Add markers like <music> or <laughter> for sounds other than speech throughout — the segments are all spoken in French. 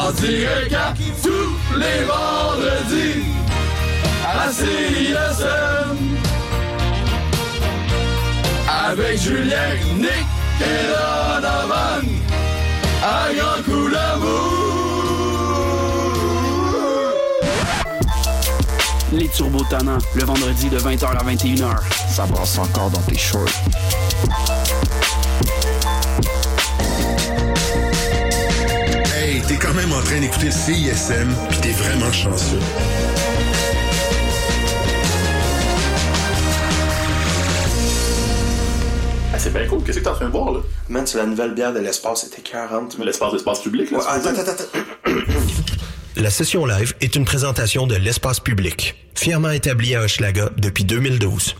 En direct à tous les vendredis à CISM. Avec Julien, Nick et Donovan. À grand coup d'amour. Les Turbo Tannants, le vendredi de 20h à 21h. Ça brasse encore dans tes shorts. En train d'écouter le CISM, pis t'es vraiment chanceux. Ah, c'est bien cool. Qu'est-ce que t'es en train de voir, là? Man, c'est la nouvelle bière de l'espace, c'était 40. L'espace d'espace public, là? Ouais, attends, attends, attends. La session live est une présentation de l'espace public, fièrement établi à Hochelaga depuis 2012.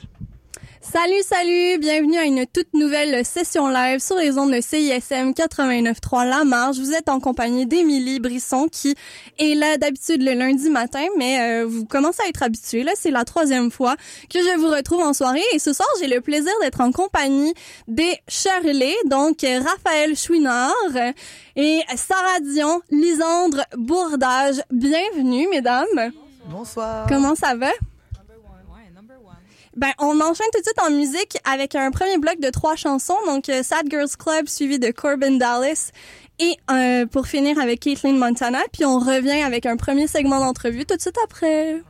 Salut, salut! Bienvenue à une toute nouvelle session live sur les ondes de CISM 89.3 La Marge. Vous êtes en compagnie d'Émilie Brisson qui est là d'habitude le lundi matin, mais euh, vous commencez à être habitués. Là, c'est la troisième fois que je vous retrouve en soirée et ce soir, j'ai le plaisir d'être en compagnie des Shirley, donc Raphaël Chouinard et Sarah Dion, Lisandre Bourdage. Bienvenue, mesdames. Bonsoir. Comment ça va? Ben, on enchaîne tout de suite en musique avec un premier bloc de trois chansons. Donc, euh, Sad Girls Club suivi de Corbin Dallas et euh, pour finir avec Caitlin Montana. Puis on revient avec un premier segment d'entrevue tout de suite après.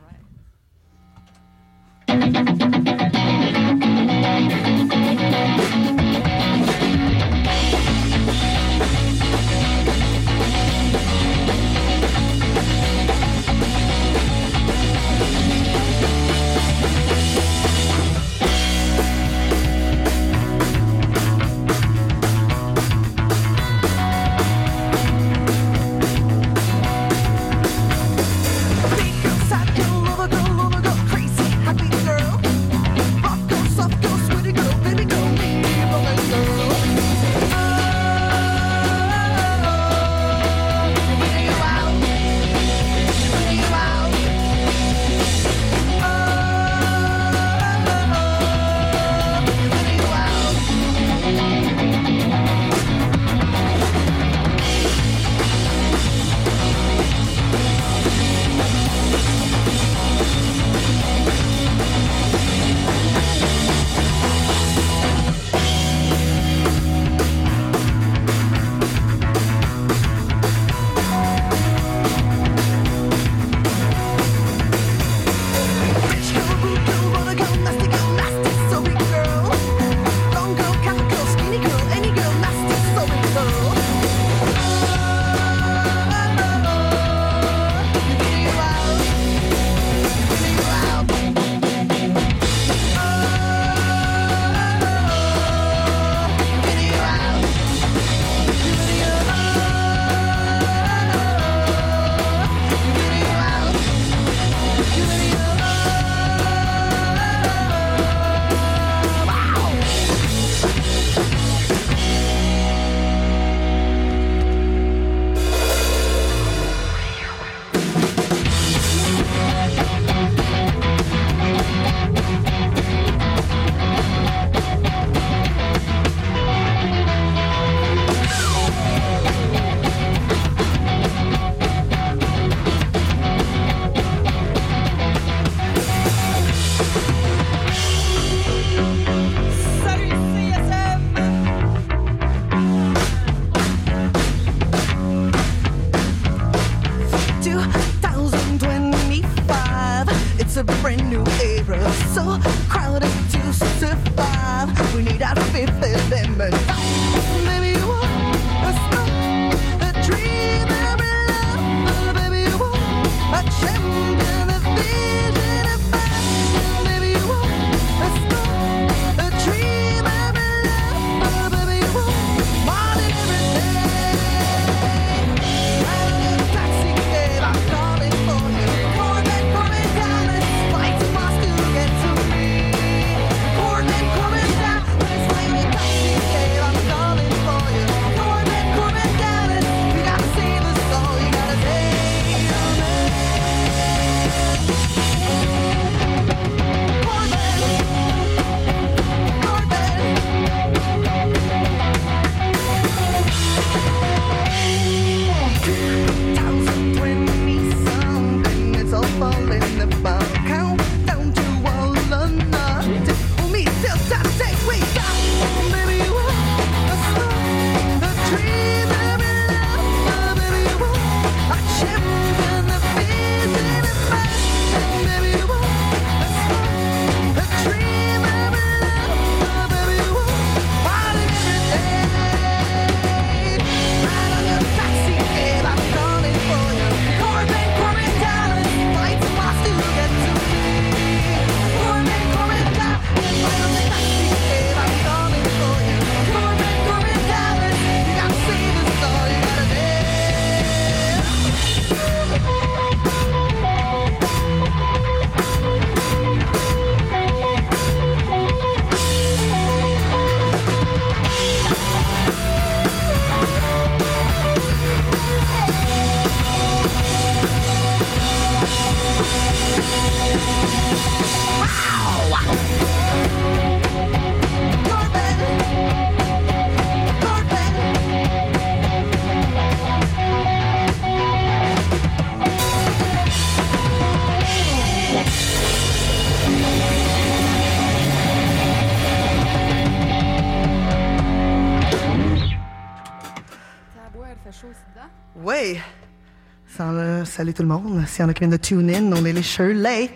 Salut tout le monde. S'il y en a qui viennent de tune in, on est les Shirley.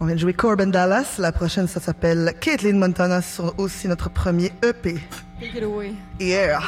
On vient de jouer Corbin Dallas. La prochaine, ça s'appelle Caitlin Montana sur aussi notre premier EP. Take it away. Yeah.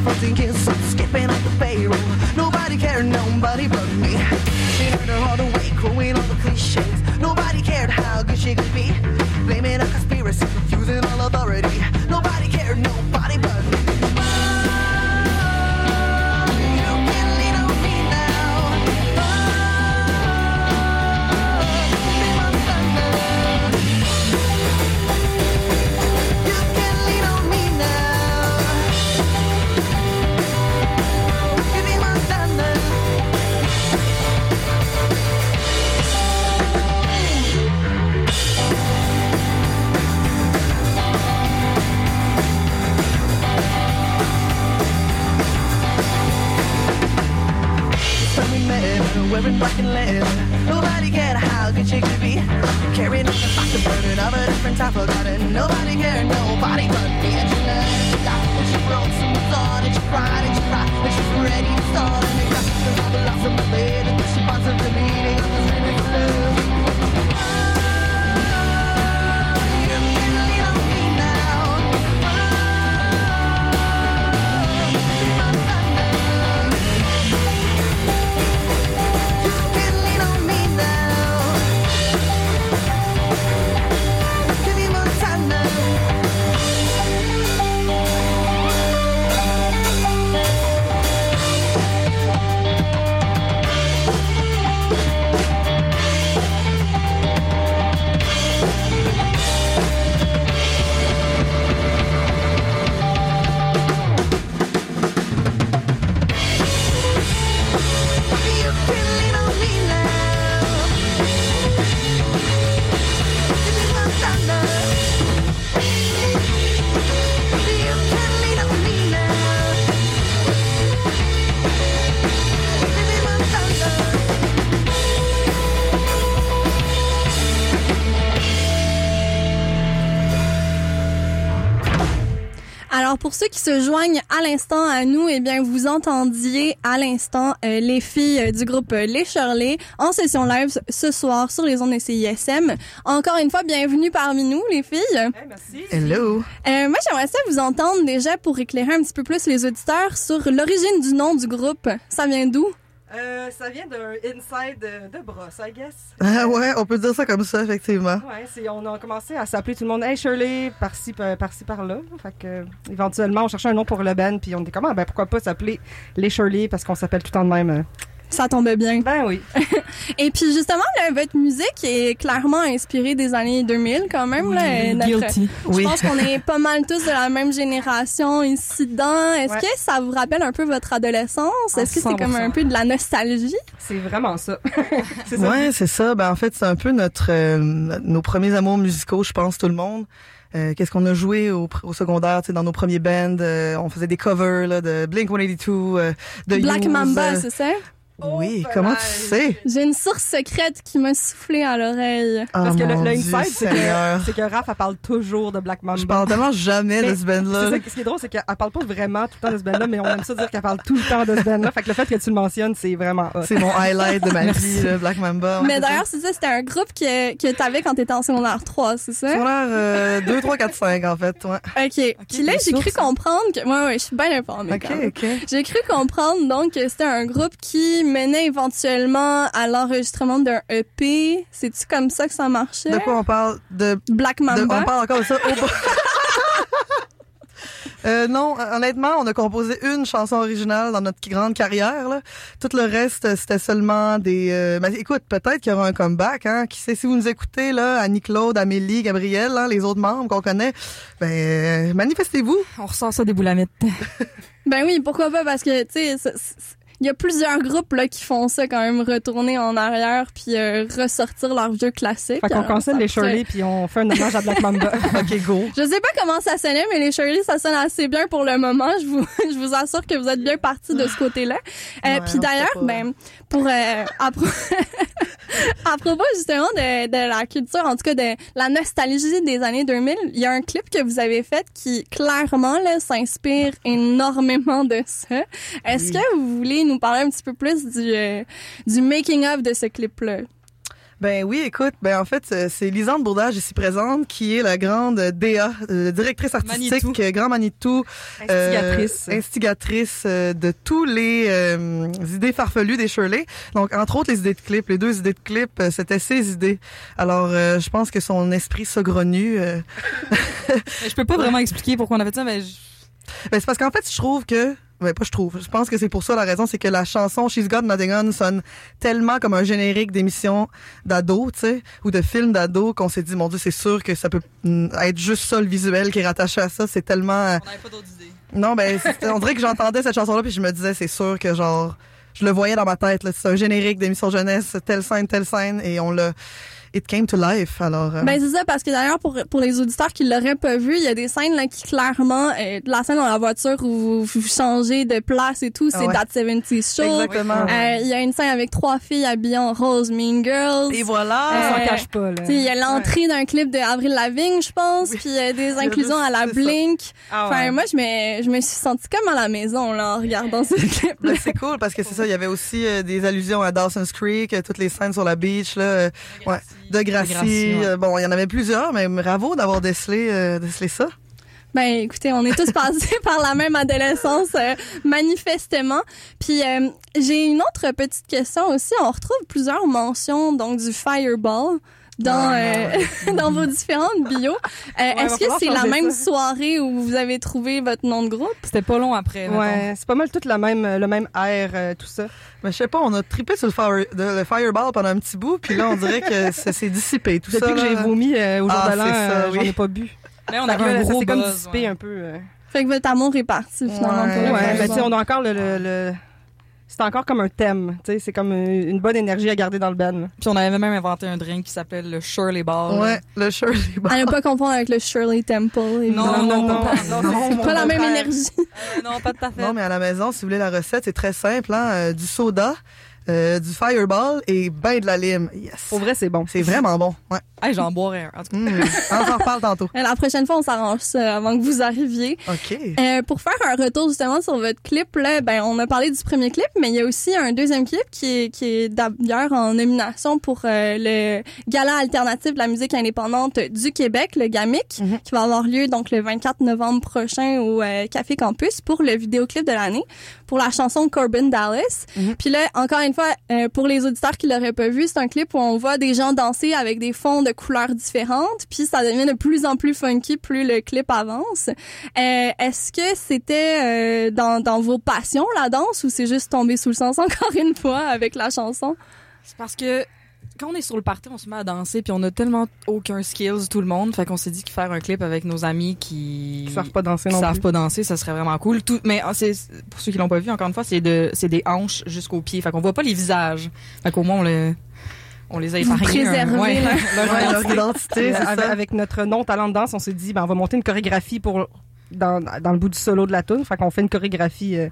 funny fuzzy kiss, skipping. Pour ceux qui se joignent à l'instant à nous, eh bien vous entendiez à l'instant euh, les filles euh, du groupe euh, Les Shirley en session live ce- soir sur les ondes de CISM. Encore une fois, bienvenue parmi nous les filles. merci. Hello. Euh, moi j'aimerais ça vous entendre déjà pour éclairer un petit peu plus les auditeurs sur l'origine du nom du groupe. Ça vient d'où? Euh, ça vient d'un inside de, de brosse, I guess. <laughs> Ah ouais, on peut dire ça comme ça, effectivement. Ouais, c'est, on a commencé à s'appeler tout le monde Hey Shirley, par-ci, par- par-ci, par-là. Fait que, euh, éventuellement, on cherchait un nom pour le band, puis on était comment, ben pourquoi pas s'appeler les Shirley, parce qu'on s'appelle tout le temps de même. Ça tombe bien. Ben oui. <laughs> Et puis justement, là, votre musique est clairement inspirée des années 2000 quand même. là, Euh, notre- Je Oui. pense qu'on est pas mal tous de la même génération ici dedans. Est-ce Ouais. que ça vous rappelle un peu votre adolescence? Ah, Est-ce que c'est comme 100%. un peu de la nostalgie? C'est vraiment ça. <laughs> c'est ça. Ouais, c'est ça. Ben en fait, c'est un peu notre euh, nos premiers amours musicaux, je pense tout le monde. Euh, Qu'est-ce qu'on a joué au, au secondaire, tu sais, dans nos premiers bands, euh, on faisait des covers là, de Blink 182, euh, de Black Used, Mamba, euh, c'est ça? Oui, Oh, comment tu sais? J'ai une source secrète qui m'a soufflé à l'oreille. Ah, Parce que le, mon le inside, c'est que, c'est que Raph, elle parle toujours de Black Mamba. Je parle tellement jamais de ce band-là. Ce qui est drôle, c'est qu'elle parle pas vraiment tout le temps de ce band-là, mais on aime ça dire qu'elle parle tout le temps de ce band-là. Fait que le fait que tu le mentionnes, c'est vraiment. C'est mon highlight de ma vie, le Black Mamba. Mais d'ailleurs, c'est ça, c'était un groupe que, que t'avais quand t'étais en secondaire 3, c'est ça? Secondaire euh, 2, 3, 4, 5, en fait. Ouais. OK. Puis là, j'ai cru comprendre que... Ouais, ouais, je suis bien informée OK. OK. J'ai cru comprendre donc que c'était un groupe qui menait éventuellement à l'enregistrement d'un EP. C'est-tu comme ça que ça marchait? De quoi on parle? De Black De- Mamba? on parle encore de ça? <laughs> Euh, non, honnêtement, on a composé une chanson originale dans notre grande carrière. Là. Tout le reste, c'était seulement des. Euh... ben, écoute, peut-être qu'il y aura un comeback. Hein? Qui sait si vous nous écoutez là, Annie Claude, Amélie, Gabriel, hein, les autres membres qu'on connaît, ben euh, manifestez-vous. On ressort ça des boulamites. <laughs> Ben oui, pourquoi pas? Parce que, tu sais, il y a plusieurs groupes là qui font ça quand même, retourner en arrière puis euh, ressortir leurs vieux classiques. Fait qu'on Alors, cancelle les Shirley puis on fait un hommage à Black Mamba. <laughs> OK, go. Je sais pas comment ça sonnait, mais les Shirley, ça sonne assez bien pour le moment. Je vous, <laughs> je vous assure que vous êtes bien partis de ce côté-là. Euh, Ouais, Puis d'ailleurs, ben, pour euh, à, pro- <laughs> à propos justement de, de la culture, en tout cas de la nostalgie des années 2000, il y a un clip que vous avez fait qui clairement là s'inspire énormément de ça. Est-ce que vous voulez nous parler un petit peu plus du euh, du making of de ce clip-là? Ben oui, écoute, ben en fait, euh, c'est Lisande Bourdage ici présente qui est la grande DA, euh, directrice artistique, Manitou. Grand Manitou, euh, Instigatrice. instigatrice euh, de tous les euh, idées farfelues des Shirley. Donc, entre autres, les idées de clips. Les deux idées de clips, c'était ses idées. Alors, euh, je pense que son esprit saugrenu... euh, <laughs> Je peux pas vraiment expliquer pourquoi on a fait ça, mais je- Ben, c'est parce qu'en fait, je trouve que. Ben, pas je trouve. Je pense que c'est pour ça la raison, c'est que la chanson She's Got Nothing On sonne tellement comme un générique d'émission d'ado, tu sais, ou de film d'ado qu'on s'est dit, mon Dieu, c'est sûr que ça peut mm, être juste ça le visuel qui est rattaché à ça. C'est tellement. euh, on n'avait pas d'autres idées. Non, ben, on dirait que j'entendais cette chanson-là puis je me disais, c'est sûr que genre, je le voyais dans ma tête. là. C'est un générique d'émission jeunesse, telle scène, telle scène, et on l'a. It came to life. Alors. euh, Ben c'est ça parce que d'ailleurs pour pour les auditeurs qui l'auraient pas vu, il y a des scènes là qui clairement euh, la scène dans la voiture où vous, vous changez de place et tout, c'est Ah ouais. That 70s Show. Exactement. Euh, Il y a une scène avec trois filles habillées en rose Mean Girls. Et voilà. On s'en cache pas, là. Il y a l'entrée d'un clip de Avril Lavigne, je pense, Oui. puis des <laughs> a inclusions à la. Blink. Ah Enfin, moi, je me, je me suis sentie comme à la maison là, en regardant ce <laughs> clip. Ben, c'est cool parce que c'est ça, il y avait aussi euh, des allusions à Dawson's Creek, toutes les scènes sur la beach là, euh, ouais, de Gracie. Gracie, ouais. euh, bon, il y en avait plusieurs, mais bravo d'avoir décelé, euh, décelé ça. Ben, écoutez, on est tous <laughs> passés par la même adolescence, euh, manifestement. Puis, euh, j'ai une autre petite question aussi. On retrouve plusieurs mentions, donc, du Fireball dans, euh, <laughs> dans vos différentes bios. Euh, Est-ce que c'est la même ça. soirée où vous avez trouvé votre nom de groupe? C'était pas long après. Ouais, c'est pas mal tout la même, le même air, euh, tout ça. Mais je sais pas, on a trippé sur le, fire, de- le Fireball pendant un petit bout, puis là on dirait que ça s'est dissipé tout Depuis ça. que j'ai vomi euh, au jour Ah, de euh, j'en oui. ai pas bu. Mais on Fait avait que là, un ça gros s'est comme buzz. dissipé ouais. un peu. euh. Fait que votre amour est parti, finalement. Ouais. Ouais, sais, on a encore le, le, le- c'est encore comme un thème, tu sais, c'est comme une une bonne énergie à garder dans le band. Puis on avait même inventé un drink qui s'appelle le Shirley Ball. Ouais, le Shirley Ball. À ne pas confondre avec le Shirley Temple. Non, non, non, pas, non, non, non, c'est Pas la même énergie. Euh, non, pas tout à fait. Non, mais à la maison, si vous voulez la recette, c'est très simple, hein, euh, du soda, euh, du Fireball et ben de la lime. Yes. Pour vrai, c'est bon. C'est vraiment bon. Ouais. Hey, j'en boirais un. En tout cas, Mm. on s'en reparle tantôt. <laughs> La prochaine fois, on s'arrange ça avant que vous arriviez. OK. Euh, pour faire un retour justement sur votre clip, là, ben on a parlé du premier clip, mais il y a aussi un deuxième clip qui est, qui est d'ailleurs en nomination pour euh, le Gala alternatif de la musique indépendante du Québec, le GAMIC, Mhm. qui va avoir lieu donc le 24 novembre prochain au euh, Café Campus pour le vidéoclip de l'année, pour la chanson Corbin Dallas. Mhm. Puis là, encore une euh, pour les auditeurs qui l'auraient pas vu, c'est un clip où on voit des gens danser avec des fonds de couleurs différentes, puis ça devient de plus en plus funky plus le clip avance. Euh, Est-ce que c'était euh, dans, dans vos passions la danse ou c'est juste tombé sous le sens <laughs> encore une fois avec la chanson? c'est parce que quand on est sur le party, on se met à danser, puis on a tellement aucun skills, tout le monde. Fait qu'on s'est dit que faire un clip avec nos amis qui. Ils savent pas danser qui non savent plus. pas danser, ça serait vraiment cool. Tout, mais ah, c'est pour ceux qui l'ont pas vu, encore une fois, c'est de, c'est des hanches jusqu'aux pieds. Fait qu'on voit pas les visages. Fait qu'au moins on les, on les a épargnés. un- préservez, ouais, <laughs> leur leur identité, c'est avec, ça. avec notre non talent de danse, on s'est dit, ben, on va monter une chorégraphie pour dans, dans le bout du solo de la tune. Fait qu'on fait une chorégraphie. euh,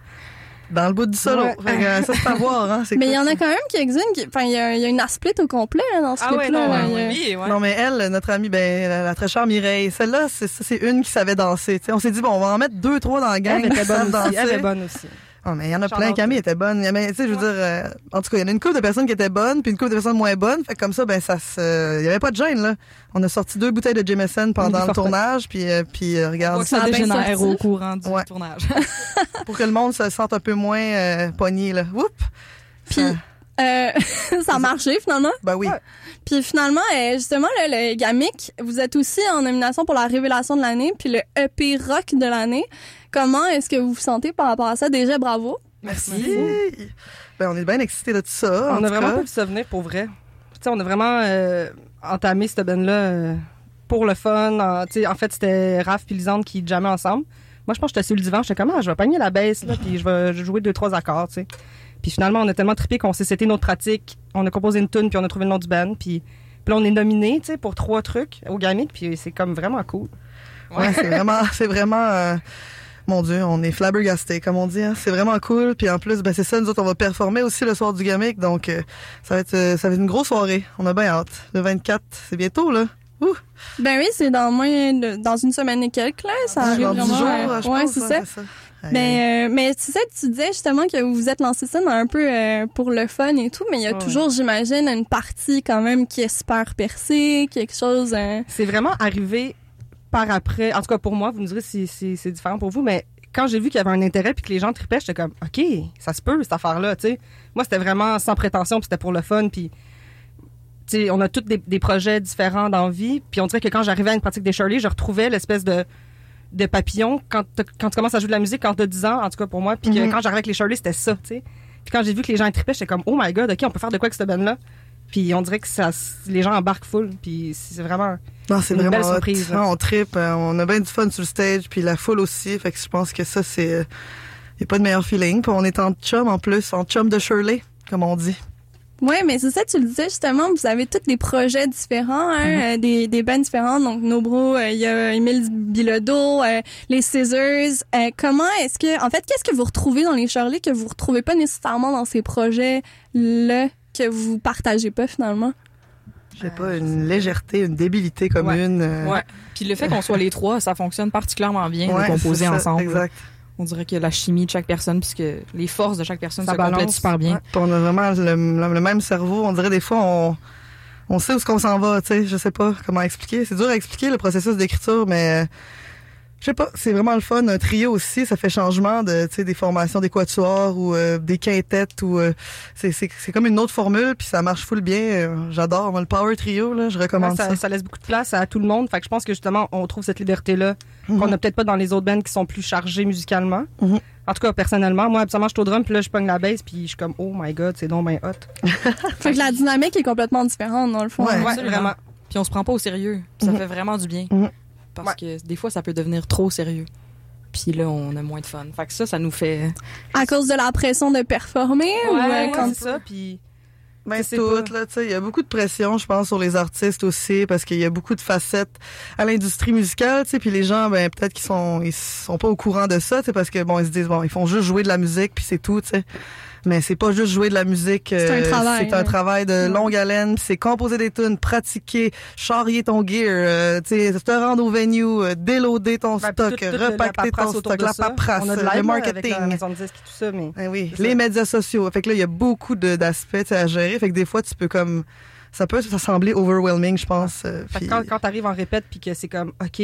Dans le bout du solo. Ouais. Fait que, euh, ça, c'est à voir, hein. c'est Mais il y en a quand même quelques-unes qui, enfin, il y a, il y a une split au complet là, dans ce Ah ouais, clip-là. non, là. ouais, Oui, ouais. Non, mais elle, notre amie, ben, la, la très chère Mireille, celle-là, c'est, ça, c'est une qui savait danser. tu sais. On s'est dit, bon, on va en mettre deux, trois dans la gang. Elle était bonne aussi. Elle danser. est bonne aussi. Ah, mais il y en a plein. Camille était bonne. Il y avait, tu sais, je veux dire, euh, en tout cas, il y en a une couple de personnes qui étaient bonnes, puis une couple de personnes moins bonnes. Fait que comme ça, ben, ça se, il y avait pas de gêne, là. On a sorti deux bouteilles de Jameson pendant le tournage, puis, euh, puis, euh, regarde, voit que ça Ça a bien dégénère au courant du Ouais. tournage. <laughs> pour que le monde se sente un peu moins, euh, pogné, là. Oups! Puis, euh, <laughs> ça a marché finalement. Ben oui. Puis finalement, euh, justement, là, le Gamic, vous êtes aussi en nomination pour la révélation de l'année, puis le EP rock de l'année. Comment est-ce que vous vous sentez par rapport à ça? Déjà, bravo. Merci. Ben, on est bien excités de tout ça. on a tout vraiment cas. pas vu ça venir pour vrai. Tu sais, on a vraiment euh, entamé cette band là pour le fun. En, tu sais, en fait, c'était Raph et Lisande qui jammaient ensemble. Moi, je pense que j'étais sur le divan. J'étais comme, ah, je vais pogner la baisse, là, puis je vais jouer deux, trois accords, tu sais. Puis finalement, on a tellement trippé qu'on s'est c'était notre pratique. On a composé une tune puis on a trouvé le nom du band. Puis, puis là, on est nominé, tu sais, pour trois trucs au Gamic. Puis c'est comme vraiment cool. Ouais, c'est vraiment, c'est vraiment, euh, mon Dieu, on est flabbergasté, comme on dit. Hein. C'est vraiment cool. Puis en plus, ben c'est ça, nous autres, on va performer aussi le soir du Gamic, donc euh, ça va être, euh, ça va être une grosse soirée. On a bien hâte. Le 24, c'est bientôt là. Ouh. Ben oui, c'est dans moins de- dans une semaine et quelques, là. Ça Ouais, arrive dans 10 vraiment. jours, euh, je ouais, pense, c'est hein, ça. Mais, euh, mais tu sais, tu disais justement que vous vous êtes lancé ça dans un peu euh, pour le fun et tout, mais il y a toujours, j'imagine, une partie quand même qui est super percée, quelque chose. euh, C'est vraiment arrivé par après. En tout cas, pour moi, vous me direz si, si c'est différent pour vous, mais quand j'ai vu qu'il y avait un intérêt puis que les gens tripaient, j'étais comme, OK, ça se peut, cette affaire-là, tu sais. Moi, c'était vraiment sans prétention puis c'était pour le fun puis tu sais, on a tous des, des projets différents dans vie puis on dirait que quand j'arrivais à une pratique des Shirley, je retrouvais l'espèce de de papillon quand, quand tu commences à jouer de la musique quand tu as 10 ans, en tout cas pour moi, puis Mhm. quand j'arrivais avec les Shirley, c'était ça, tu sais. Puis quand j'ai vu que les gens tripaient, j'étais comme, oh my god, OK, on peut faire de quoi avec cette band-là? Puis on dirait que ça, les gens embarquent full, puis c'est vraiment... Non, c'est Une vraiment belle surprise, on tripe, euh, on a bien du fun sur le stage, puis la foule aussi. Fait que je pense que ça, c'est... Il n'y a pas de meilleur feeling. Puis on est en chum en plus, en chum de Shirley, comme on dit. Ouais, mais c'est ça, tu le disais justement, vous avez tous des projets différents, hein, Mm-hmm. euh, des, des bands différents. Donc, Nobro, euh, il y a Émile Bilodeau, euh, les Scissors. Euh, comment est-ce que, en fait, qu'est-ce que vous retrouvez dans les Shirley que vous retrouvez pas nécessairement dans ces projets-là? Que vous partagez pas finalement? Je sais pas, une légèreté, une débilité commune. euh, Ouais. Puis le fait qu'on soit les trois, ça fonctionne particulièrement bien ouais, de composer ça, ensemble. Exact. On dirait que la chimie de chaque personne, puisque les forces de chaque personne Ça se complètent super bien. Ouais. On a vraiment le, le- le même cerveau. On dirait des fois, on, on sait où est-ce qu'on s'en va, tu sais. Je sais pas comment expliquer. C'est dur à expliquer le processus d'écriture, mais euh, je sais pas. C'est vraiment le fun. Un trio aussi, ça fait changement de, tu sais, des formations des quatuors ou euh, des quintettes ou euh, c'est, c'est, c'est comme une autre formule puis ça marche full bien. Euh, J'adore. Moi, le power trio, là, je recommande Ouais, ça, ça. ça laisse beaucoup de place à tout le monde. Fait que je pense que justement, on trouve cette liberté-là qu'on n'a peut-être pas dans les autres bands qui sont plus chargés musicalement. Mhm. En tout cas, personnellement, moi, habituellement, je suis au drum, puis là, je pogne la bass, puis je suis comme, oh my god, c'est donc ben hot. <laughs> Fait que la dynamique est complètement différente dans le fond. Ouais. Ouais, Absolument. vraiment. Puis on se prend pas au sérieux. Ça Mhm. fait vraiment du bien. Parce que des fois, ça peut devenir trop sérieux. Puis là, on a moins de fun. Fait que ça, ça nous fait... À cause de la pression de performer ou euh, Ouais, quand c'est ça, puis Ben, C'est tout, pas- là, tu sais. Il y a beaucoup de pression, je pense, sur les artistes aussi, parce qu'il y a beaucoup de facettes à l'industrie musicale, tu sais. Puis les gens, ben, peut-être qu'ils sont, ils sont pas au courant de ça, tu sais, parce que, bon, ils se disent, bon, ils font juste jouer de la musique, puis c'est tout, tu sais. Mais c'est pas juste jouer de la musique. C'est un euh, travail, C'est un ouais. travail de longue haleine. puis C'est composer des tunes, pratiquer, charrier ton gear, euh, tu sais, te rendre au venue, euh, déloader ton ben, stock, repacter ton stock, la paperasse, On a de le marketing. Avec la maison de disques et tout ça, mais Eh oui, les ça. médias sociaux. Fait que là, il y a beaucoup de- d'aspects tu sais, à gérer. Fait que des fois, tu peux comme... Ça peut sembler overwhelming, je pense. euh, Fait que puis- quand, quand t'arrives en répète puis que c'est comme, OK,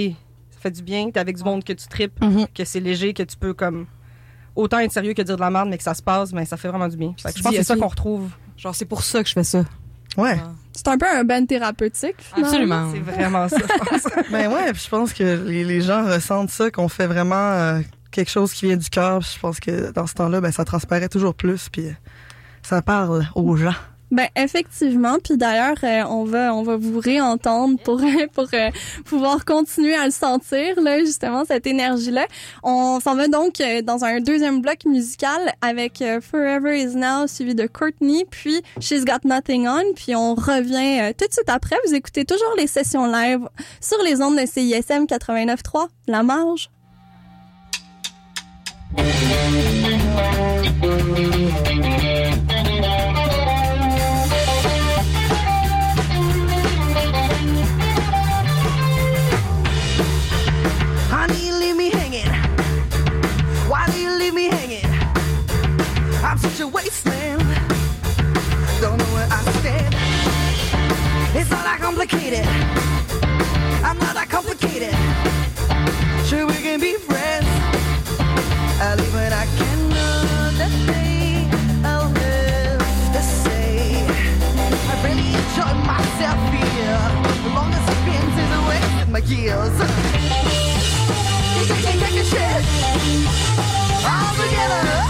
ça fait du bien, t'es avec du monde que tu tripes, Mhm. que c'est léger, que tu peux comme autant être sérieux que dire de la merde, mais que ça se passe, mais ça fait vraiment du bien. Fait que je pense que c'est ça qu'on retrouve. Genre, c'est pour ça que je fais ça. Ouais. C'est un peu un band thérapeutique. finalement. Absolument. C'est vraiment ça, je pense. <laughs> Ben ouais, puis je pense que les, les gens ressentent ça, qu'on fait vraiment euh, quelque chose qui vient du cœur. Je pense que dans ce temps-là, ben ça transparaît toujours plus, puis ça parle aux gens. Ben effectivement, puis d'ailleurs euh, on va on va vous réentendre pour pour euh, pouvoir continuer à le sentir là justement cette énergie là. On s'en va donc euh, dans un deuxième bloc musical avec euh, Forever Is Now suivi de Courtney puis She's Got Nothing On puis on revient euh, tout de suite après. Vous écoutez toujours les sessions live sur les ondes de CISM 89.3 La Marge. I'm such a wasteland. Don't know where I stand. It's not that complicated. I'm not that complicated. Sure, we can be friends. I'll leave when I cannot that day. I'll have to say. I really enjoy myself here. The longest I've been since I wasted my years. You can take a shit all together.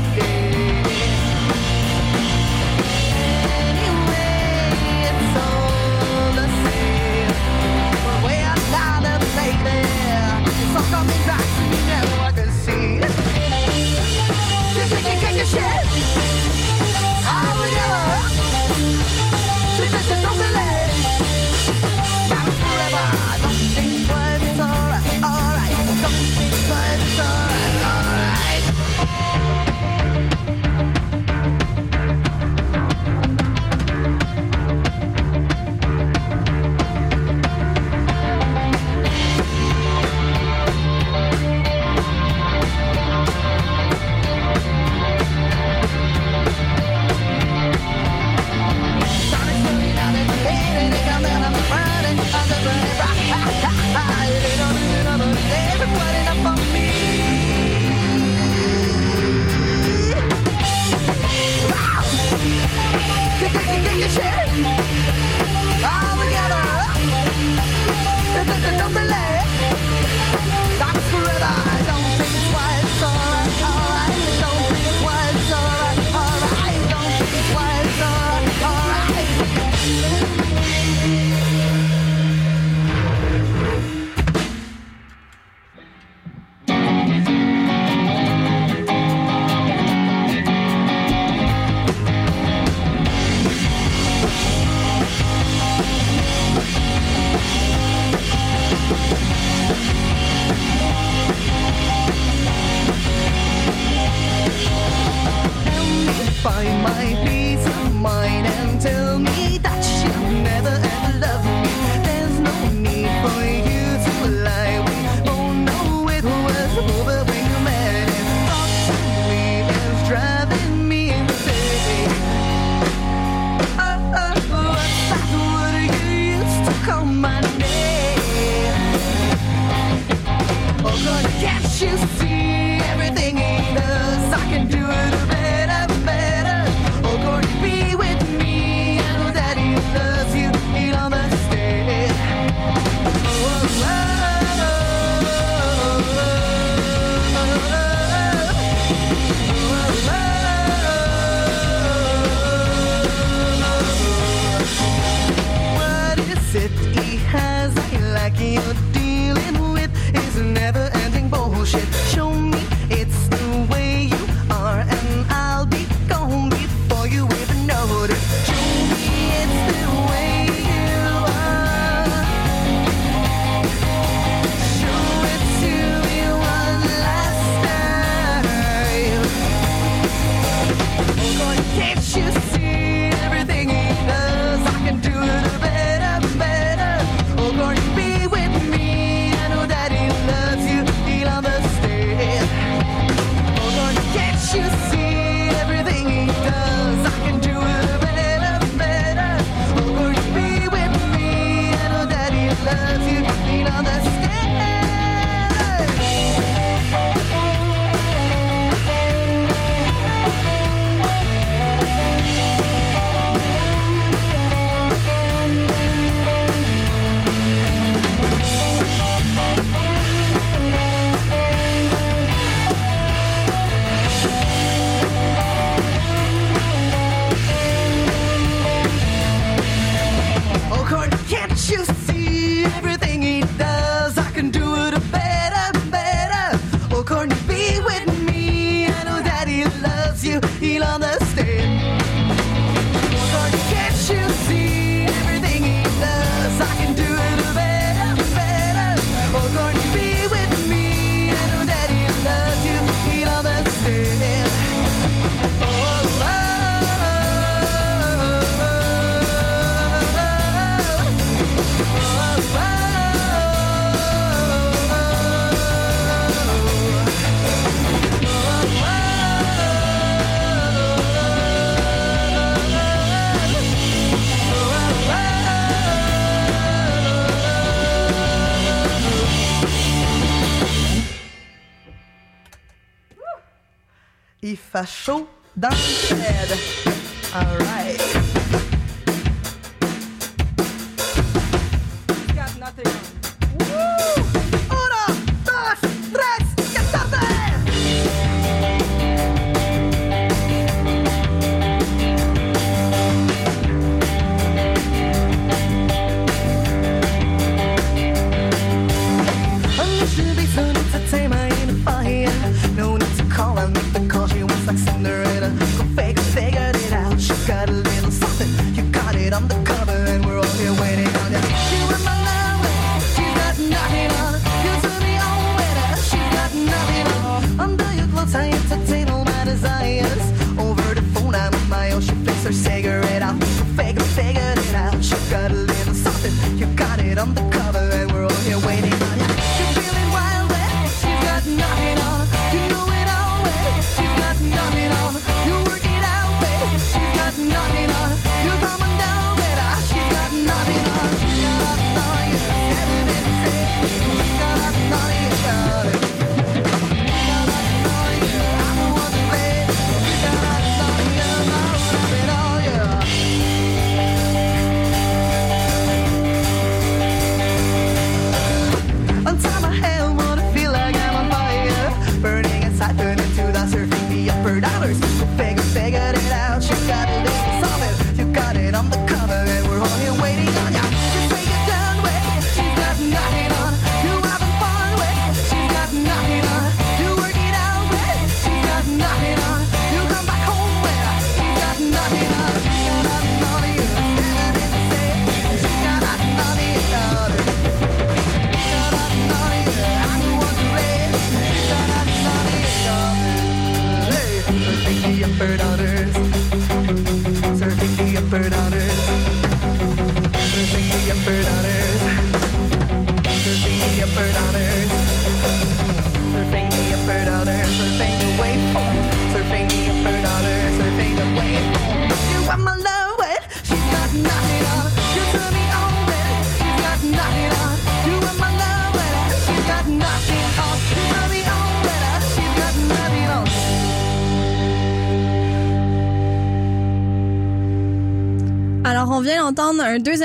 my day.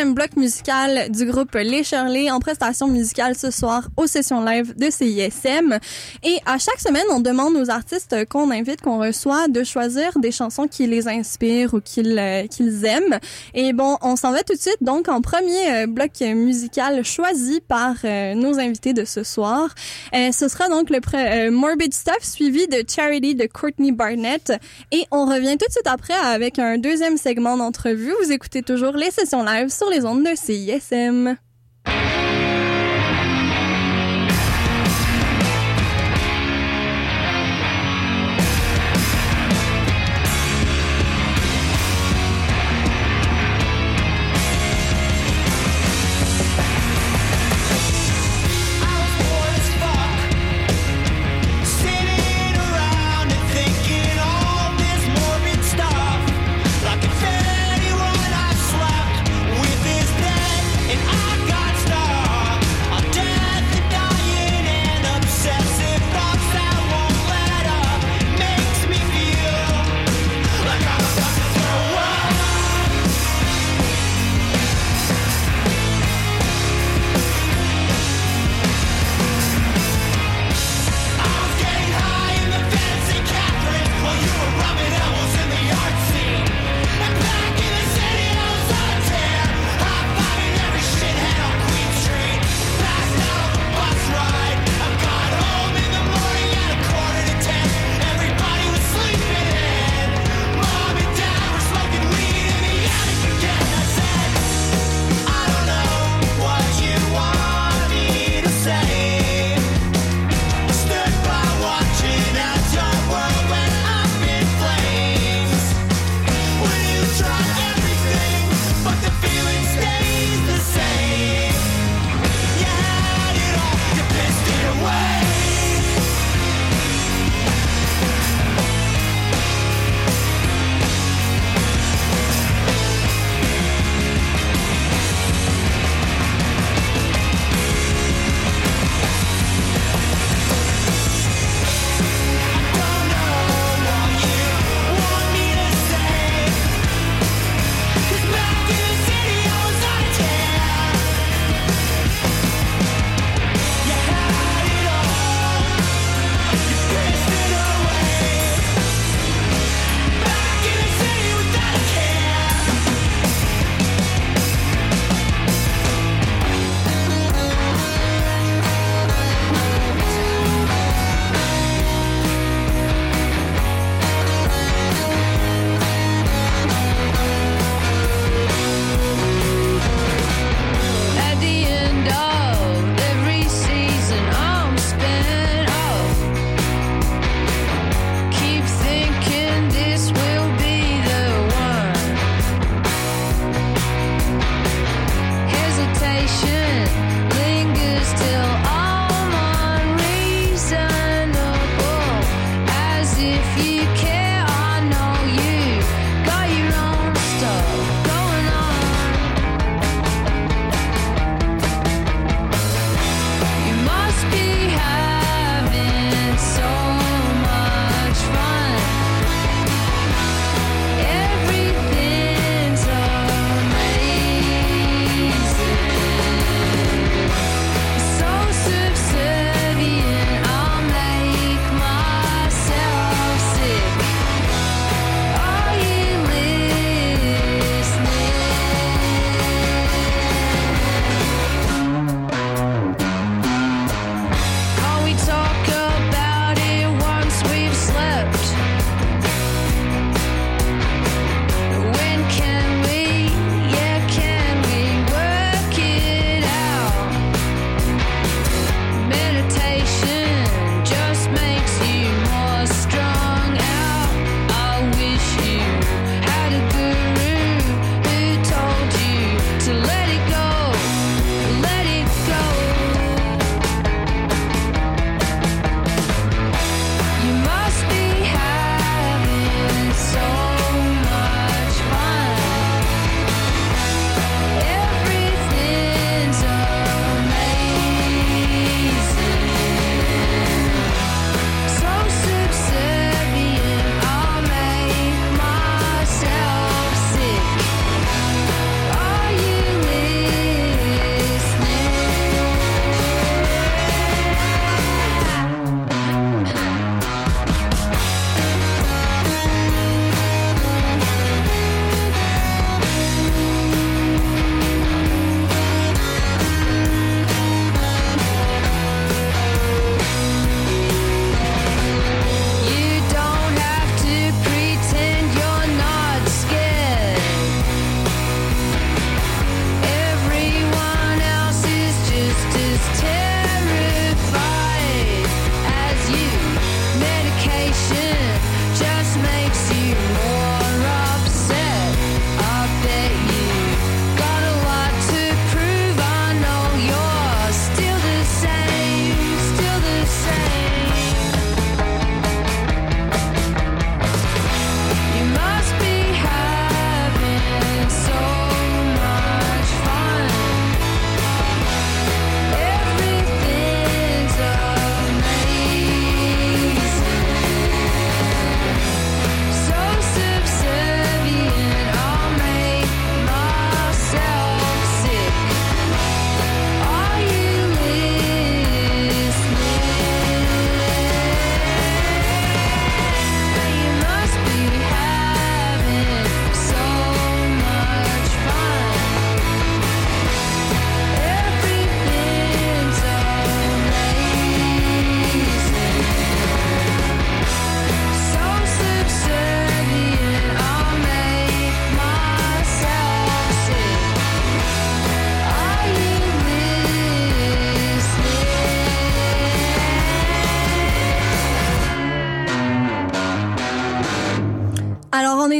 deuxième bloc musical du groupe Les Shirley en prestation musicale ce soir aux sessions live de CISM. Et à chaque semaine, on demande aux artistes qu'on invite, qu'on reçoit, de choisir des chansons qui les inspirent ou qu'ils euh, aiment. Et bon, on s'en va tout de suite donc en premier euh, bloc musical choisi par euh, nos invités de ce soir. ce sera donc le Morbid Stuff suivi de Charity de Courtney Barnett. Et on revient tout de suite après avec un deuxième segment d'entrevue. Vous écoutez toujours les sessions live sur les ondes de CISM.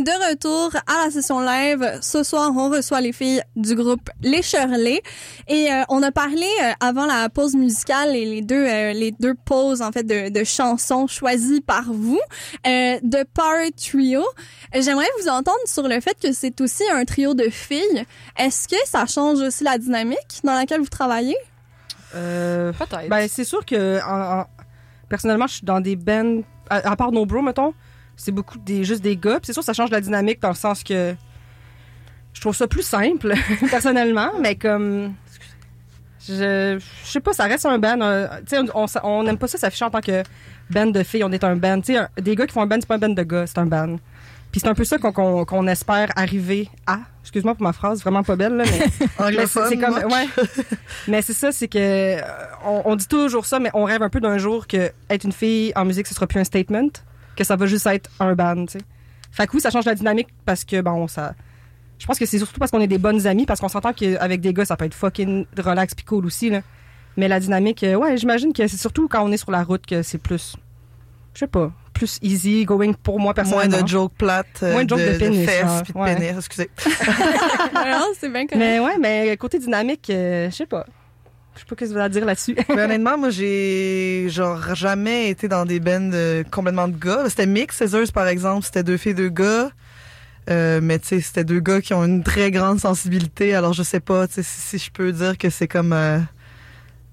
De retour à la session live. Ce soir, on reçoit les filles du groupe Les Shirley et euh, on a parlé euh, avant la pause musicale et les deux euh, les deux pauses en fait de, de chansons choisies par vous euh, de Power Trio. J'aimerais vous entendre sur le fait que c'est aussi un trio de filles. Est-ce que ça change aussi la dynamique dans laquelle vous travaillez? Euh, Peut-être. Ben, c'est sûr que en- en- personnellement, je suis dans des bands, à, à part No Bro, mettons, c'est beaucoup des, juste des gars. Puis c'est sûr, ça change la dynamique dans le sens que je trouve ça plus simple, <laughs> personnellement, mais comme. Je, je sais pas, ça reste un band. euh, tu sais, on, on, on aime pas ça s'afficher en tant que band de filles, on est un band. Tu sais, des gars qui font un band, c'est pas un band de gars, c'est un band. Puis c'est un peu ça qu'on qu'on- qu'on espère arriver à. Excuse-moi pour ma phrase, vraiment pas belle, là, mais. <laughs> mais c'est comme. Ouais. <laughs> mais c'est ça, c'est que. euh, On, on dit toujours ça, mais on rêve un peu d'un jour que être une fille en musique, ce sera plus un statement, que ça va juste être un band, tu sais. Fait que oui, ça change la dynamique parce que, bon, ça. Je pense que c'est surtout parce qu'on est des bonnes amies, parce qu'on s'entend qu'avec des gars, ça peut être fucking relax pis cool aussi, là. Mais la dynamique, euh, ouais, j'imagine que c'est surtout quand on est sur la route que c'est plus. Je sais pas. Plus easy going pour moi Moins personnellement. de jokes plates, euh, Moins de jokes de pénis, fesses genre, puis de ouais. pénis, excusez. <laughs> <laughs> non, c'est bien correct. Mais ouais, mais côté dynamique, euh, je sais pas. Je sais pas ce que vous à dire là-dessus. Mais honnêtement, moi, j'ai genre jamais été dans des bands euh, complètement de gars. C'était Mix Scissors, par exemple. C'était deux filles, deux gars. Euh, mais tu sais, c'était deux gars qui ont une très grande sensibilité. Alors, je sais pas, tu sais, si, si je peux dire que c'est comme euh,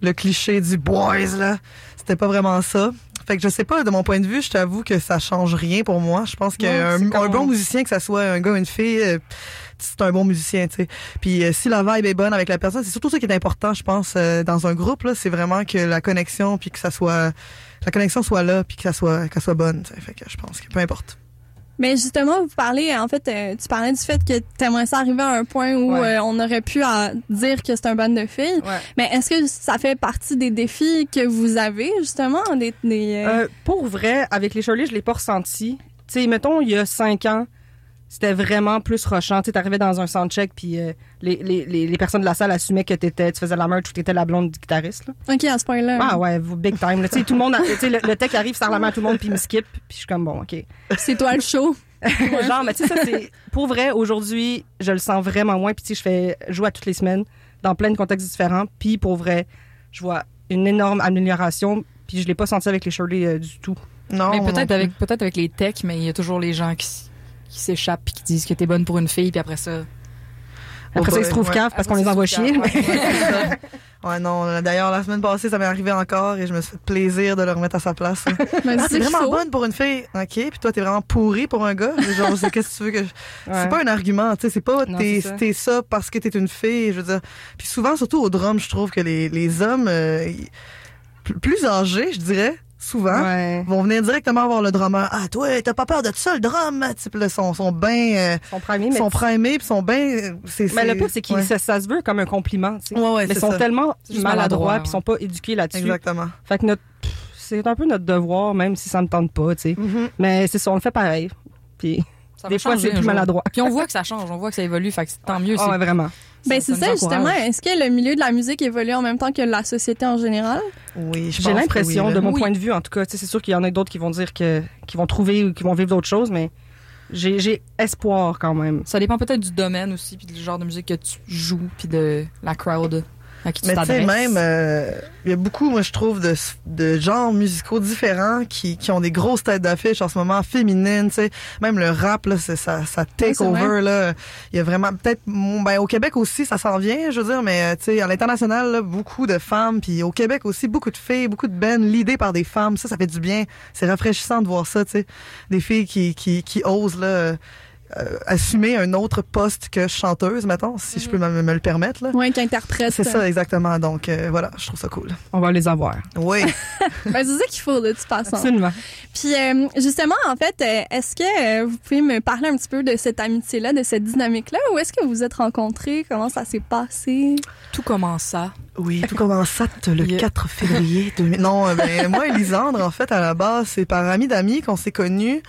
le cliché du boys, là. C'était pas vraiment ça. Fait que je sais pas, de mon point de vue, je t'avoue que ça change rien pour moi. Je pense qu'un un bon musicien, que ça soit un gars ou une fille, euh, c'est un bon musicien, tu sais. Puis euh, si la vibe est bonne avec la personne, c'est surtout ça qui est important, je pense, euh, dans un groupe là, c'est vraiment que la connexion puis que ça soit la connexion soit là puis que ça soit qu'elle soit bonne, tu sais. Fait que je pense que peu importe. Mais justement, vous parlez, en fait, euh, tu parlais du fait que t'aimerais ça arriver à un point où Ouais. euh, on aurait pu dire que c'est un band de filles. Ouais. Mais est-ce que ça fait partie des défis que vous avez, justement? Des, des, euh, Euh, pour vrai, avec les Shirley, je l'ai pas ressenti. Tu sais, mettons, il y a cinq ans, c'était vraiment plus rushant. Tu sais, t'arrivais dans un soundcheck, puis euh, les, les, les, personnes de la salle assumaient que t'étais, tu faisais la merch ou t'étais la blonde du guitariste. Là. OK, à ce point-là. Ah ouais, big time. là. Tu sais, tout le monde, a- tu sais, le, le tech arrive, serre la main à tout le monde, puis il me skip, puis je suis comme bon, ok. C'est toi le show. <laughs> Genre, mais tu sais, ça, c'est. Pour vrai, aujourd'hui, je le sens vraiment moins. Puis, tu sais, je fais jouer à toutes les semaines dans plein de contextes différents. Puis, pour vrai, je vois une énorme amélioration. Puis, je l'ai pas senti avec les Shirley euh, du tout. Non. mais non peut-être avec, peut-être avec les techs, mais il y a toujours les gens qui, qui s'échappent puis qui disent que t'es bonne pour une fille, puis après ça. Après Oh ça, ils se trouvent ouais. cave parce qu'on les envoie chier. <laughs> Ouais, non, d'ailleurs la semaine passée, ça m'est arrivé encore et je me suis fait plaisir de le remettre à sa place. <laughs> Mais Ah, qu'il vraiment faut. bonne pour une fille. OK, puis toi t'es vraiment pourri pour un gars. Genre, c'est- qu'est-ce que tu veux que je... Ouais. C'est pas un argument, tu sais, c'est pas t'es ça. t'es ça parce que t'es une fille, je veux dire. Puis souvent, surtout au drum, je trouve que les, les hommes euh, plus âgés, je dirais, souvent, Ouais. vont venir directement voir le drummer. Ah, toi, t'as pas peur de ça, le drum? Sais, puis là, sont, sont bien... Euh, Ils sont primés, sont primés, puis sont bien... C'est, Mais le pire, c'est que ouais. ça, ça se veut comme un compliment, tu sais. Ouais, ouais, mais ils c'est sont ça. tellement maladroits, maladroit, puis ils sont pas éduqués là-dessus. Exactement. Fait que notre, c'est un peu notre devoir, même si ça me tente pas, tu sais. Mhm. Mais c'est ça, on le fait pareil. Puis Ça des fois, changer c'est plus maladroit. Puis on voit que ça change, on voit que ça évolue, fait que c'est- tant mieux. Ah ouais, c'est- vraiment. Ben, c'est ça, justement. Est-ce que le milieu de la musique évolue en même temps que la société en général? Oui, je J'ai l'impression, oui, de mon Oui. point de vue, en tout cas, c'est sûr qu'il y en a d'autres qui vont dire que, qui vont trouver ou qui vont vivre d'autres choses, mais j'ai, j'ai espoir quand même. Ça dépend peut-être du domaine aussi, puis du genre de musique que tu joues, puis de la crowd à qui tu Mais tu sais, même, euh, il y a beaucoup, moi, je trouve, de, de genres musicaux différents qui, qui ont des grosses têtes d'affiche en ce moment, féminines, tu sais. Même le rap, là, c'est, ça, ça take over, là. Il y a vraiment, peut-être, ben, au Québec aussi, ça s'en vient, je veux dire, mais, euh, tu sais, à l'international, là, beaucoup de femmes, puis au Québec aussi, beaucoup de filles, beaucoup de bands l'idée par des femmes. Ça, ça fait du bien. C'est rafraîchissant de voir ça, tu sais. Des filles qui, qui, qui osent, là, euh, assumer un autre poste que chanteuse, mettons, si je peux me, me le permettre, là. Ouais, qui interprète. C'est ça, exactement. Donc, euh, voilà, je trouve ça cool. On va les avoir. Oui. <laughs> Ben, c'est ça qu'il faut, de toute façon. Absolument. Puis, euh, justement, en fait, est-ce que vous pouvez me parler un petit peu de cette amitié-là, de cette dynamique-là? Où est-ce que vous vous êtes rencontrés? Comment ça s'est passé? Tout commença Oui, tout commença le 4 février 2000. Non, euh, ben, moi et Lisandre, en fait, à la base, c'est par ami d'amis qu'on s'est connus.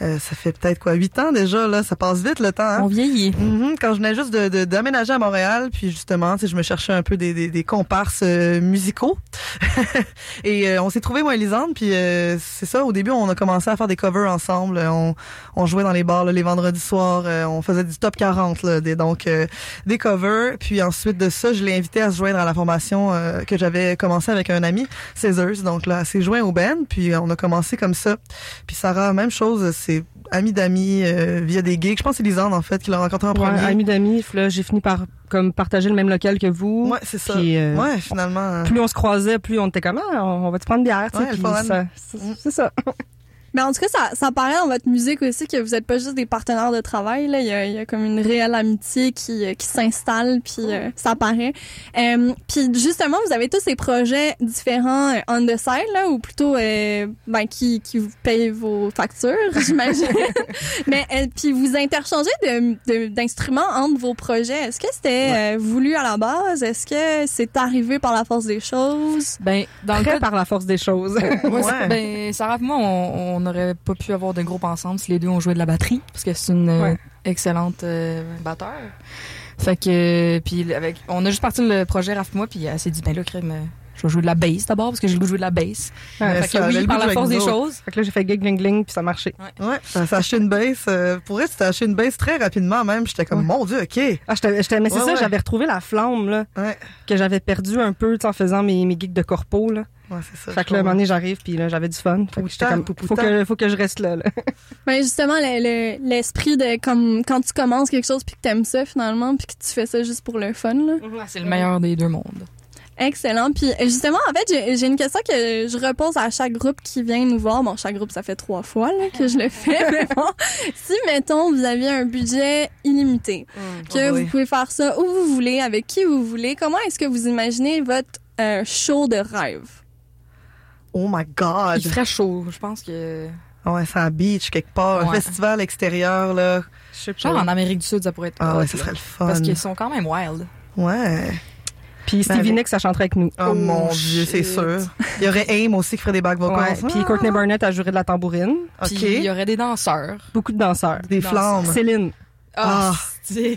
Euh, ça fait peut-être quoi, huit ans déjà, là. Ça passe vite le temps. Hein? On vieillit. Mhm, quand je venais juste de, de- d'aménager à Montréal, puis justement, je me cherchais un peu des, des, des comparses euh, musicaux. <laughs> et euh, on s'est trouvé moi et Lisandre, puis euh, c'est ça. Au début, on a commencé à faire des covers ensemble. On, on jouait dans les bars là, les vendredis soirs. euh, on faisait du top 40, là, des, donc euh, des covers. Puis ensuite de ça, je l'ai invité à se joindre à la formation euh, que j'avais commencé avec un ami, Caesars. Donc là, s'est joint au band, puis on a commencé comme ça. Puis Sarah, même chose, c'est ami d'amis euh, via des gigs. Je pense que c'est Lisandre en fait qui l'a rencontré en Ouais, premier. ami d'amis, là, j'ai fini par comme partager le même local que vous. Ouais, c'est ça. Puis, euh, Ouais, finalement. Plus on se croisait, plus on était comme ah, on va te prendre une bière, tu sais, c'est c'est ça. <laughs> Mais en tout cas, ça, ça paraît dans votre musique aussi que vous êtes pas juste des partenaires de travail. Là. Il, y a, il y a comme une réelle amitié qui, euh, qui s'installe, puis euh, ça paraît. Euh, puis justement, vous avez tous ces projets différents euh, on the side, là, ou plutôt euh, ben, qui, qui vous payent vos factures, <laughs> j'imagine. <laughs> Mais euh, puis vous interchangez de- de- d'instruments entre vos projets. Est-ce que c'était euh, voulu à la base? Est-ce que c'est arrivé par la force des choses? Ben, dans le Très cas par la force des choses. <laughs> Ouais, ben, Sarah moi, on on n'aurait pas pu avoir de groupe ensemble si les deux ont joué de la batterie, parce que c'est une euh, Ouais. excellente euh, batteur. Fait que, puis avec, on a juste parti le projet Raph et moi, puis elle s'est dit, ben là, crème, euh, je vais jouer de la bass d'abord, parce que j'ai le goût de jouer de la bass. Ouais, fait ça que oui, par la force des choses. Fait que là, j'ai fait gig gling gling puis ça marchait. Ouais, ça s'est acheté une base. euh, pour tu t'es acheté une base très rapidement même. J'étais comme, Ouais. mon Dieu, OK. Ah, j'étais, j'étais- mais c'est Ouais, ça, ouais. j'avais retrouvé la flamme, là, Ouais, que j'avais perdu un peu, en faisant mes, mes gigs de corpo, là. Ouais c'est ça. Fait que là, un moment donné, j'arrive, puis là, j'avais du fun. Fait que j'étais comme, faut que, faut que je reste là, là. <laughs> Ben justement, le- le- l'esprit de comme quand tu commences quelque chose puis que t'aimes ça finalement puis que tu fais ça juste pour le fun. Là. C'est le meilleur des deux mondes. Excellent. Puis justement, en fait, j'ai- une question que je repose à chaque groupe qui vient nous voir. Bon, chaque groupe, ça fait trois fois là, que je le fais. <laughs> mais bon, si mettons vous aviez un budget illimité, que Oh boy. vous pouvez faire ça où vous voulez, avec qui vous voulez, comment est-ce que vous imaginez votre euh, show de rêve? Oh my God. Il ferait chaud, je pense que. Ouais, c'est un beach quelque part. Un Ouais. festival extérieur, là. Je sais Genre en Amérique du Sud, ça pourrait être. Ah ouais, ça serait le fun. Parce qu'ils sont quand même wild. Ouais. Puis Stevie avec- Nicks, ça chanterait avec nous. Oh, mon Dieu, c'est sûr. Il y aurait Aim aussi qui ferait des back vocals. Ouais, puis Courtney Barnett a juré de la tambourine. Puis OK. il y aurait des danseurs. Beaucoup de danseurs. Des flammes. Céline. Ah, Ah. Oui.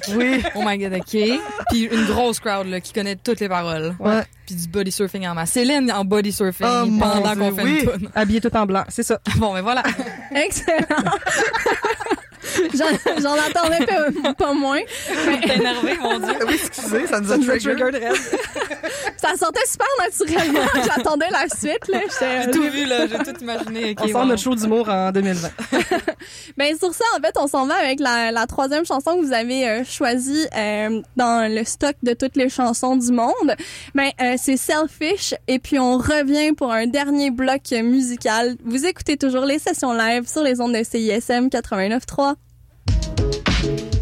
<laughs> Oh my god, ok. Puis une grosse crowd là, qui connaît toutes les paroles. Ouais. Puis du body surfing en masse. Céline en body surfing Oh, pendant qu'on fait oui. une tune. Habillée tout en blanc, c'est ça. <laughs> Bon, mais voilà. Excellent. <laughs> <laughs> J'en attendais pas, pas moins. T'es énervé, mon dieu. Oui, excusez, ça nous a triggered, Red. Ça sortait super naturellement. <laughs> J'attendais la suite. Là. J'étais- J'ai tout vu, là. J'ai tout imaginé. Ok, On sort wow. notre show d'humour en 2020. <laughs> Ben sur ça, en fait, on s'en va avec la, la troisième chanson que vous avez euh, choisie euh, dans le stock de toutes les chansons du monde. Ben euh, c'est Selfish et puis on revient pour un dernier bloc musical. Vous écoutez toujours les sessions live sur les ondes de CISM 89.3. I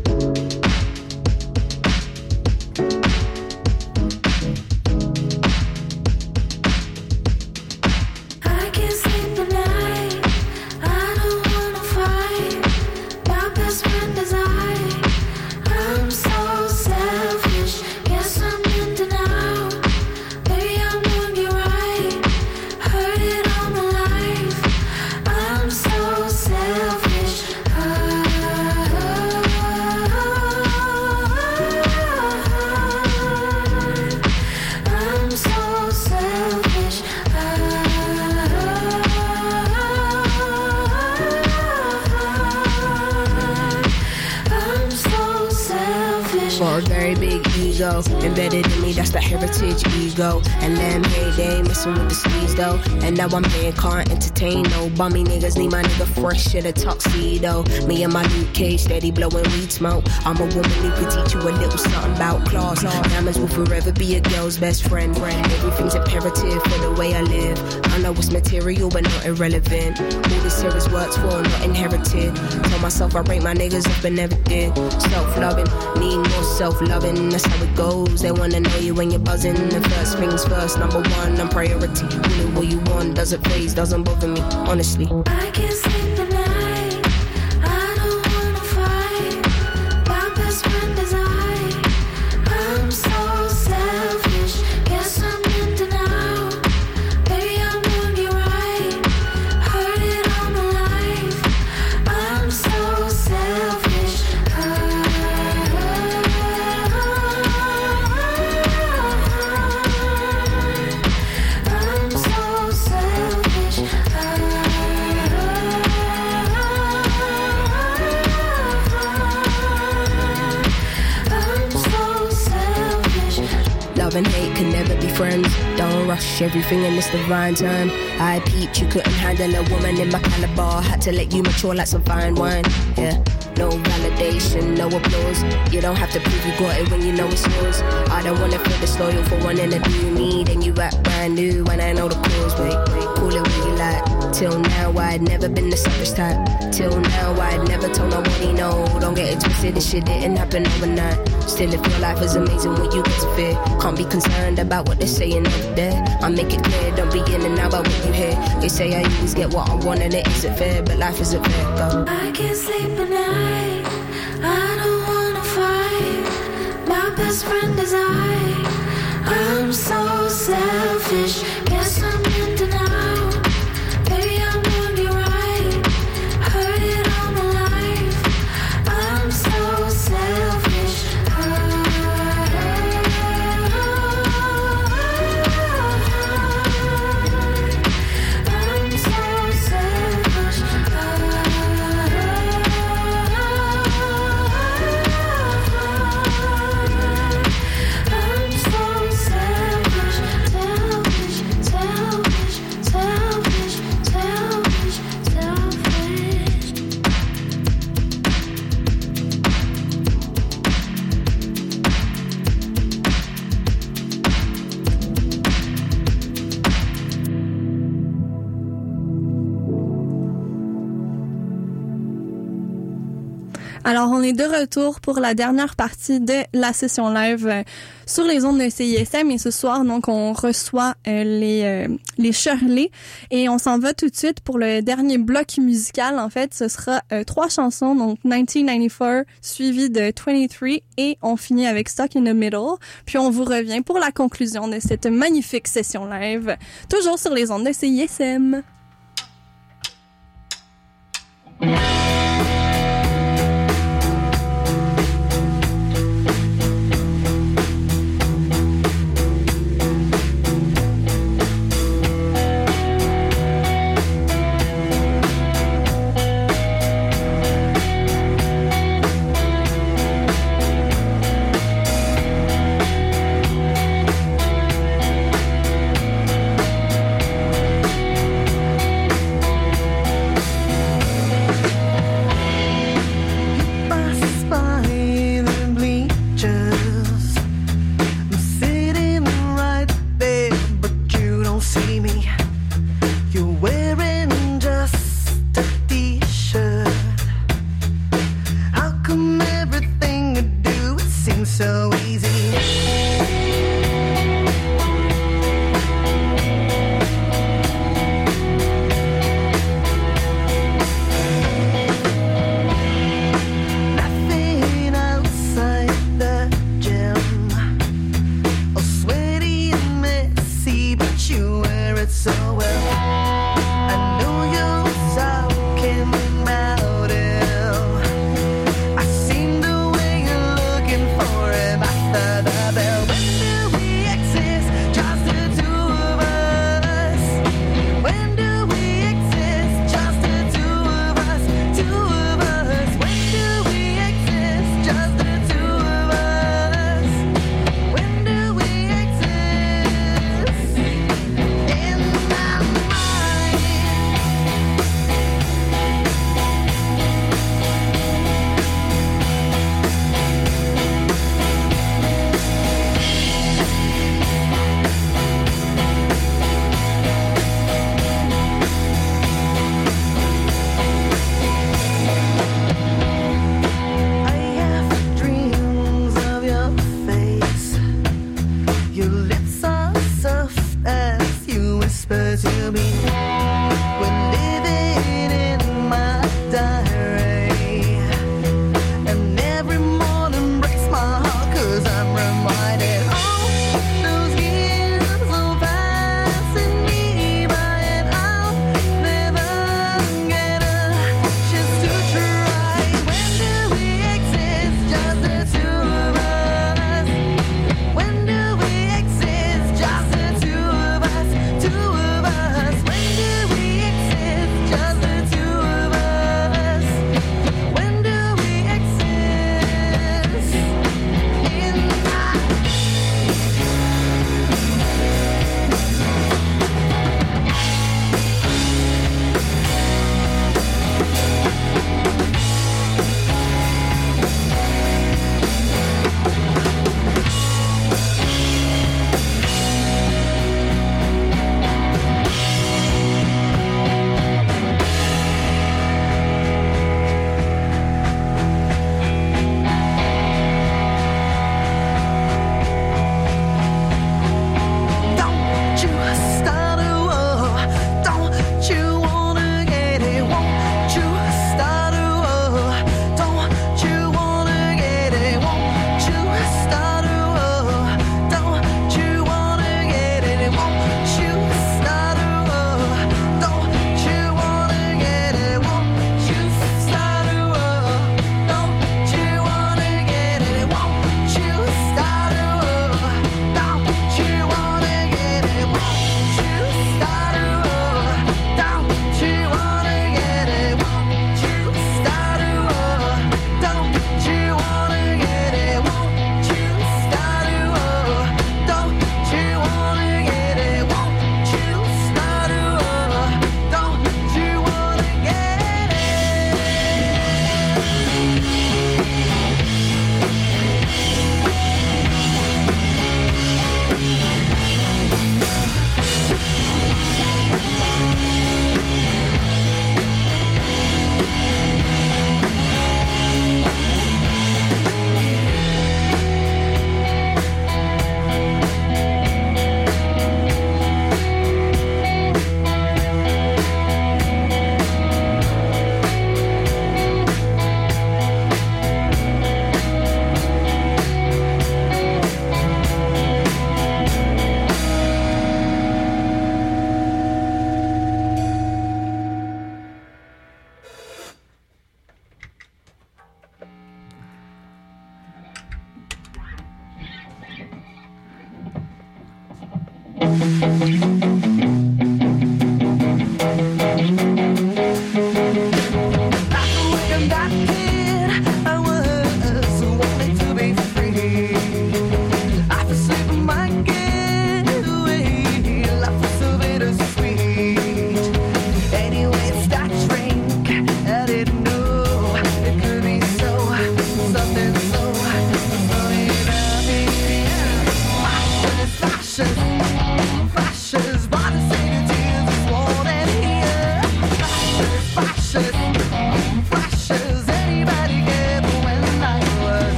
ego embedded in me, that's the heritage ego. And then hey, they ain't messing with the sleeves though. And now I'm being can't entertain no bummy niggas. Need my nigga fresh shit a tuxedo. Me and my Luke Cage steady blowing weed smoke. I'm a woman who could teach you a little something about class. Diamonds will forever be a girl's best friend. Everything's imperative for the way I live. I know it's material but not irrelevant. All this here is worked for, not inherited. Tell myself I rate my niggas up but never did. Self loving, need more self loving. That's how it goes. They wanna know you when you're buzzing. The first things first, number one, I'm priority. Really what you want doesn't phase, doesn't bother me, honestly. I can't sleep Rush everything in this divine time. I peeped, you couldn't handle a woman in my caliber. Had to let you mature like some fine wine. Yeah. No validation, no applause. You don't have to prove you got it when you know it's yours. I don't wanna feel disloyal for wanting to do me. Then you act brand new when I know the cause. Wait, call it what you like. Till now, I'd never been the selfish type. Till now, I'd never told nobody no. Don't get it twisted, this shit didn't happen overnight. Still, if your life is amazing when you get to fear, can't be concerned about what they're saying over there. I make it clear, don't be in and out about what you hear. They say I always get what I want and it isn't fair, but life isn't fair. Go. I can't sleep at night. I don't wanna fight. My best friend is selfish. De retour pour la dernière partie de la session live euh, sur les ondes de CISM et ce soir, donc, on reçoit euh, les euh, les Shirley et on s'en va tout de suite pour le dernier bloc musical. En fait, ce sera trois chansons, donc 1994 suivi de 23 et on finit avec Stuck in the Middle. Puis on vous revient pour la conclusion de cette magnifique session live, toujours sur les ondes de CISM.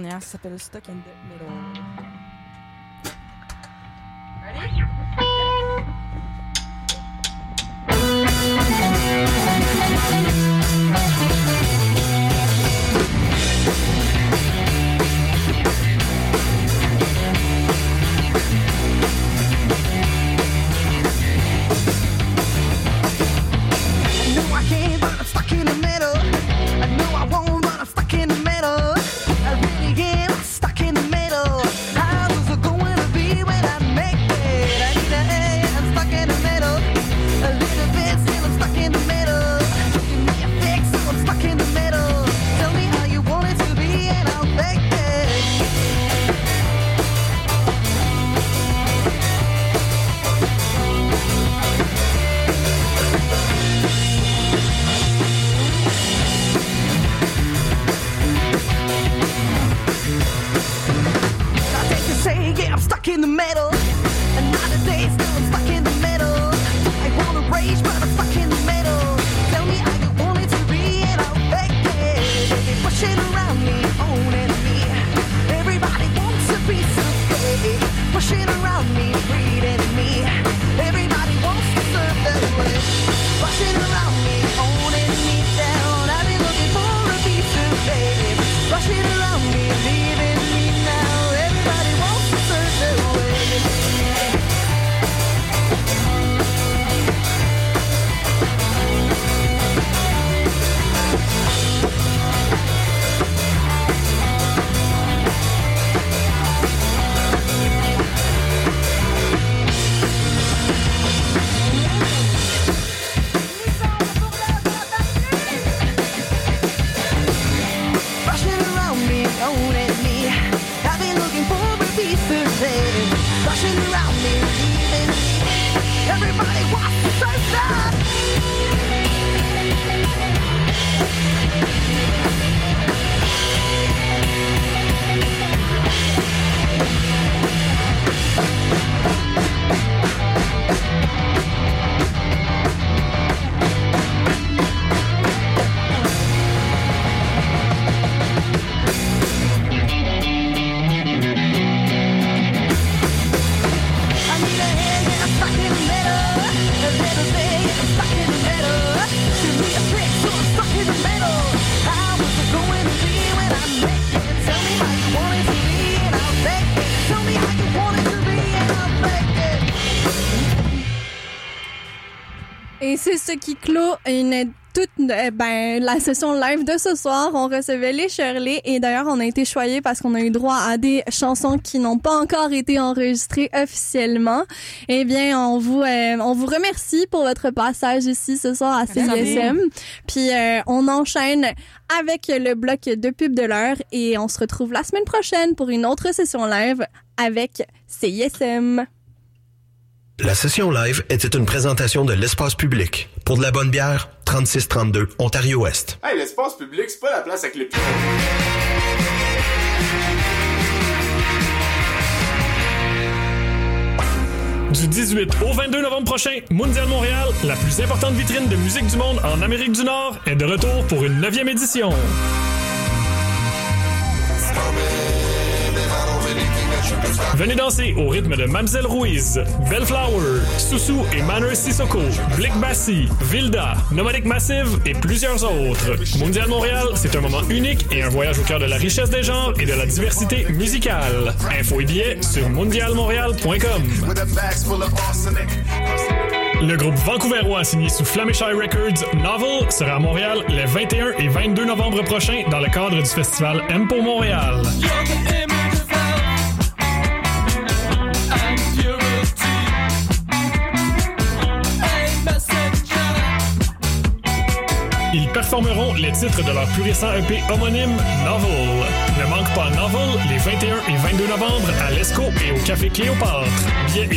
Dernière, ça s'appelle Stuck in the Et c'est ce qui clôt une toute euh, ben la session live de ce soir. On recevait les Shirley et d'ailleurs on a été choyés parce qu'on a eu droit à des chansons qui n'ont pas encore été enregistrées officiellement. Eh bien, on vous euh, on vous remercie pour votre passage ici ce soir à CISM. Puis euh, on enchaîne avec le bloc de pub de l'heure et on se retrouve la semaine prochaine pour une autre session live avec CISM. La session live était une présentation de l'espace public. Pour de la bonne bière, 3632 Ontario-Ouest. Hey, l'espace public, c'est pas la place avec les pieds. Du 18 au 22 novembre prochain, Mondial Montréal, la plus importante vitrine de musique du monde en Amérique du Nord, est de retour pour une neuvième édition. Venez danser au rythme de Mamselle Ruiz, Bellflower, Soussou et Manor Sissoko, Blick Bassi, Vilda, Nomadic Massive et plusieurs autres. Mondial Montréal, c'est un moment unique et un voyage au cœur de la richesse des genres et de la diversité musicale. Info et billets sur mondialmontréal.com. Le groupe vancouverois signé sous Flamish Eye Records, Novel, sera à Montréal les 21 et 22 novembre prochains dans le cadre du festival pour Montréal. Performeront les titres de leur plus récent EP homonyme Novel. Ne manque pas Novel les 21 et 22 novembre à l'ESCO et au Café Cléopâtre. Billets et